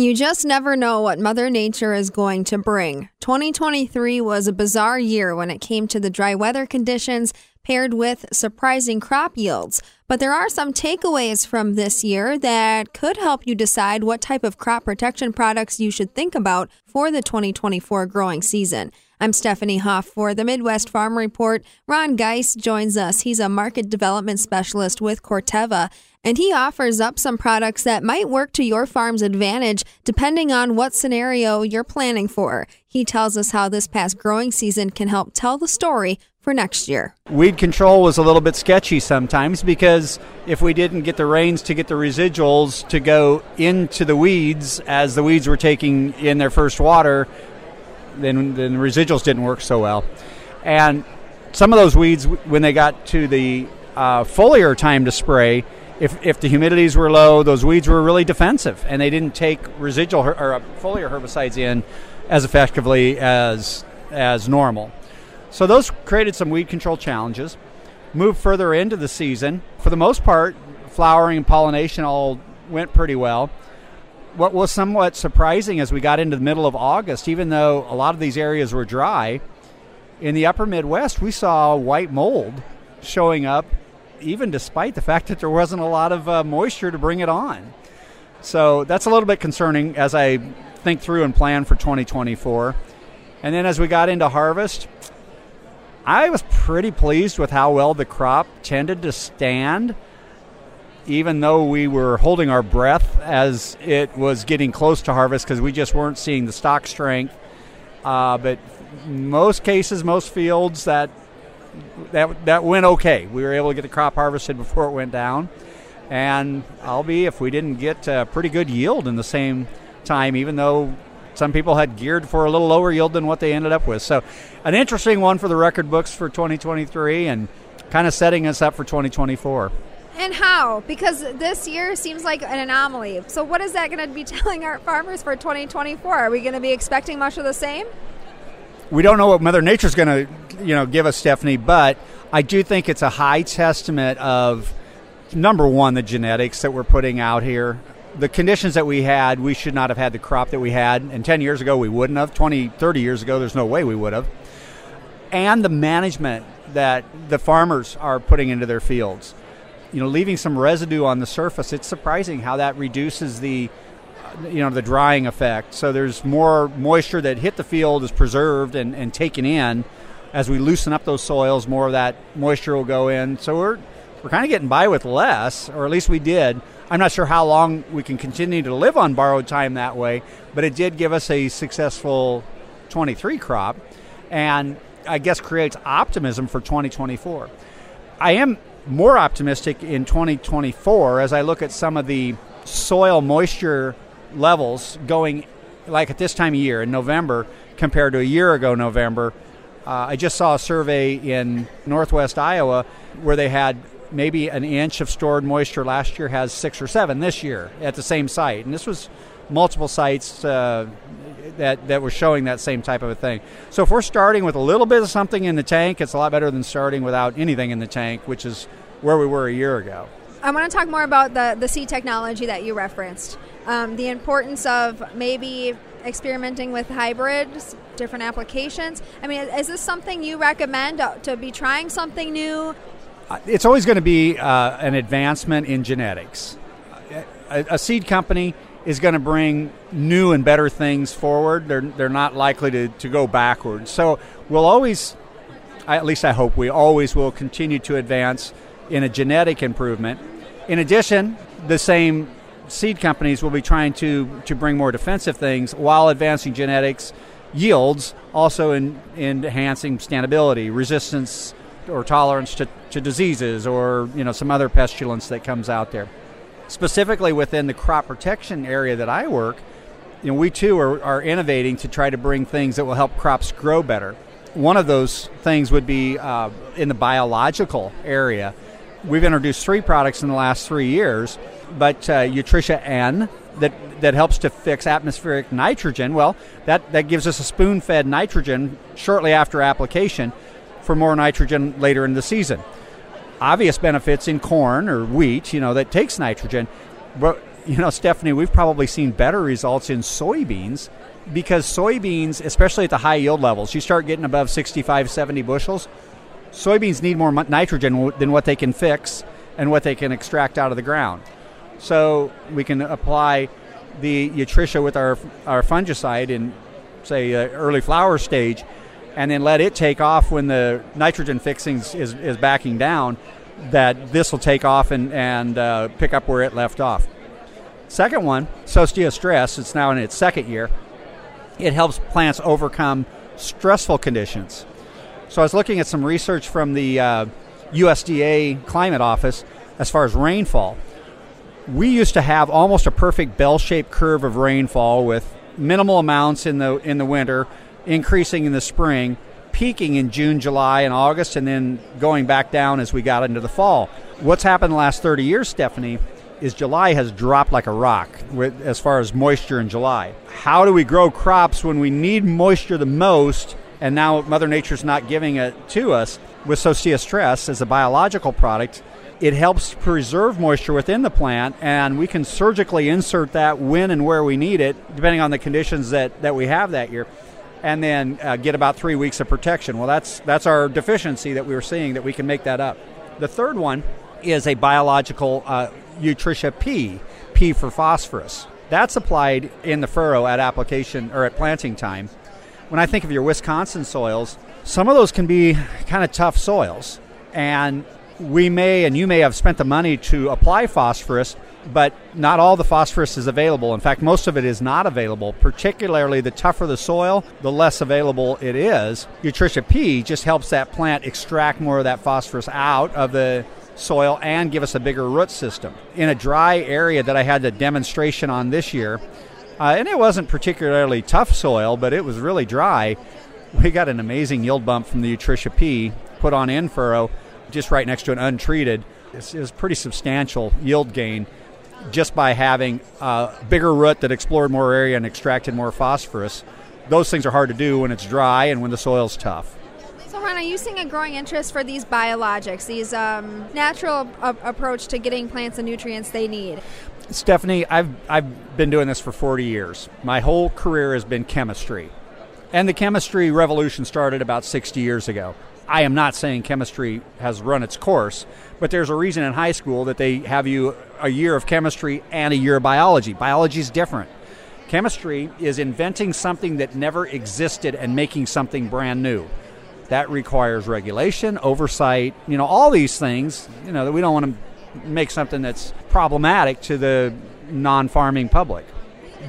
You just never know what Mother Nature is going to bring. 2023 was a bizarre year when it came to the dry weather conditions paired with surprising crop yields. But there are some takeaways from this year that could help you decide what type of crop protection products you should think about for the 2024 growing season. I'm Stephanie Hoff for the Midwest Farm Report. Ron Geis joins us. He's a market development specialist with Corteva, and he offers up some products that might work to your farm's advantage depending on what scenario you're planning for. He tells us how this past growing season can help tell the story for next year. Weed control was a little bit sketchy sometimes because if we didn't get the rains to get the residuals to go into the weeds as the weeds were taking in their first water, then, then the residuals didn't work so well. And some of those weeds, when they got to the uh, foliar time to spray, if, if the humidities were low, those weeds were really defensive, and they didn't take residual her- or uh, foliar herbicides in as effectively as as normal. So those created some weed control challenges. Moved further into the season, for the most part, flowering and pollination all went pretty well what was somewhat surprising as we got into the middle of August, even though a lot of these areas were dry, in the upper Midwest, we saw white mold showing up, even despite the fact that there wasn't a lot of uh, moisture to bring it on. So that's a little bit concerning as I think through and plan for 2024. And then as we got into harvest, I was pretty pleased with how well the crop tended to stand even though we were holding our breath as it was getting close to harvest because we just weren't seeing the stalk strength. Uh, but most cases, most fields, that that that went okay. We were able to get the crop harvested before it went down, and I'll be if we didn't get a pretty good yield in the same time, even though some people had geared for a little lower yield than what they ended up with. So, an interesting one for the record books for 2023, and kind of setting us up for 2024. And how? Because this year seems like an anomaly. So, what is that going to be telling our farmers for 2024? Are we going to be expecting much of the same? We don't know what Mother Nature's going to, you know, give us, Stephanie. But I do think it's a high testament of number one, the genetics that we're putting out here. The conditions that we had, we should not have had the crop that we had. And 10 years ago, we wouldn't have. 20, 30 years ago, there's no way we would have. And the management that the farmers are putting into their fields you know, leaving some residue on the surface, it's surprising how that reduces the, you know, the drying effect. So there's more moisture that hit the field is preserved and, and taken in. As we loosen up those soils, more of that moisture will go in. So we're we're kind of getting by with less, or at least we did. I'm not sure how long we can continue to live on borrowed time that way, but it did give us a successful 23 crop, and I guess creates optimism for 2024. I am more optimistic in 2024 as I look at some of the soil moisture levels going like at this time of year in November compared to a year ago November. Uh, I just saw a survey in northwest Iowa where they had maybe an inch of stored moisture last year has six or seven this year at the same site. And this was multiple sites uh, that, that were showing that same type of a thing. So if we're starting with a little bit of something in the tank, it's a lot better than starting without anything in the tank, which is where we were a year ago. I want to talk more about the, the seed technology that you referenced. Um, the importance of maybe experimenting with hybrids, different applications. I mean, is this something you recommend uh, to be trying something new? It's always going to be uh, an advancement in genetics. A, a seed company is going to bring new and better things forward. They're, they're not likely to, to go backwards. So we'll always, at least I hope we always will continue to advance in a genetic improvement. In addition, the same seed companies will be trying to, to bring more defensive things while advancing genetics yields, also in, in enhancing standability, resistance or tolerance to, to diseases or you know some other pestilence that comes out there. Specifically within the crop protection area that I work, you know, we too are, are innovating to try to bring things that will help crops grow better. One of those things would be uh, in the biological area we've introduced three products in the last three years, but uh, N that that helps to fix atmospheric nitrogen. Well, that that gives us a spoon-fed nitrogen shortly after application for more nitrogen later in the season. Obvious benefits in corn or wheat, you know, that takes nitrogen. But you know, Stephanie, we've probably seen better results in soybeans because soybeans, especially at the high yield levels, you start getting above 65, 70 bushels, soybeans need more nitrogen than what they can fix and what they can extract out of the ground. So we can apply the Utrisha with our, our fungicide in, say, uh, early flower stage, and then let it take off when the nitrogen fixing is, is backing down, that this will take off and, and uh, pick up where it left off. Second one, Sosdia stress, it's now in its second year. It helps plants overcome stressful conditions. So I was looking at some research from the uh, USDA Climate Office as far as rainfall. We used to have almost a perfect bell-shaped curve of rainfall with minimal amounts in the in the winter, increasing in the spring, peaking in June, July, and August, and then going back down as we got into the fall. What's happened the last 30 years, Stephanie, is July has dropped like a rock with, as far as moisture in July. How do we grow crops when we need moisture the most and now Mother Nature's not giving it to us? With Sosdia Stress as a biological product, it helps preserve moisture within the plant, and we can surgically insert that when and where we need it, depending on the conditions that, that we have that year, and then uh, get about three weeks of protection. Well, that's, that's our deficiency that we were seeing, that we can make that up. The third one is a biological uh, P, P for phosphorus. That's applied in the furrow at application or at planting time. When I think of your Wisconsin soils, some of those can be kind of tough soils. And we may and you may have spent the money to apply phosphorus, but not all the phosphorus is available. In fact, most of it is not available. Particularly the tougher the soil, the less available it is. Utrisha P just helps that plant extract more of that phosphorus out of the soil and give us a bigger root system. In a dry area that I had the demonstration on this year, uh, and it wasn't particularly tough soil, but it was really dry. We got an amazing yield bump from the Utrisha P put on in furrow, just right next to an untreated. It was pretty substantial yield gain just by having a bigger root that explored more area and extracted more phosphorus. Those things are hard to do when it's dry and when the soil's tough. So, Ron, are you seeing a growing interest for these biologics, these um, natural a- approach to getting plants the nutrients they need? Stephanie, I've, I've been doing this for 40 years. My whole career has been chemistry. And the chemistry revolution started about 60 years ago. I am not saying chemistry has run its course, but there's a reason in high school that they have you a year of chemistry and a year of biology. Biology is different. Chemistry is inventing something that never existed and making something brand new. That requires regulation, oversight, you know, all these things, you know, that we don't want to make something that's problematic to the non farming public.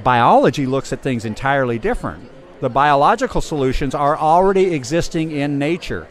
Biology looks at things entirely different. The biological solutions are already existing in nature.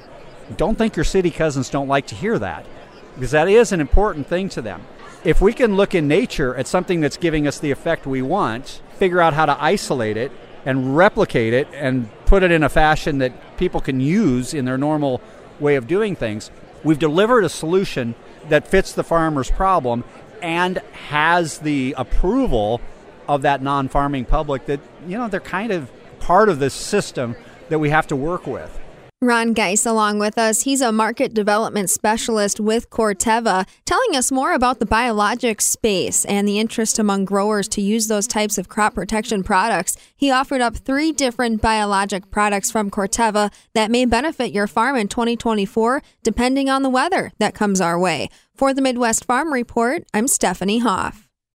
Don't think your city cousins don't like to hear that, because that is an important thing to them. If we can look in nature at something that's giving us the effect we want, figure out how to isolate it, and replicate it and put it in a fashion that people can use in their normal way of doing things, we've delivered a solution that fits the farmer's problem and has the approval of that non farming public that, you know, they're kind of part of this system that we have to work with. Ron Geis along with us. He's a market development specialist with Corteva, telling us more about the biologic space and the interest among growers to use those types of crop protection products. He offered up three different biologic products from Corteva that may benefit your farm in 2024, depending on the weather that comes our way. For the Midwest Farm Report, I'm Stephanie Hoff.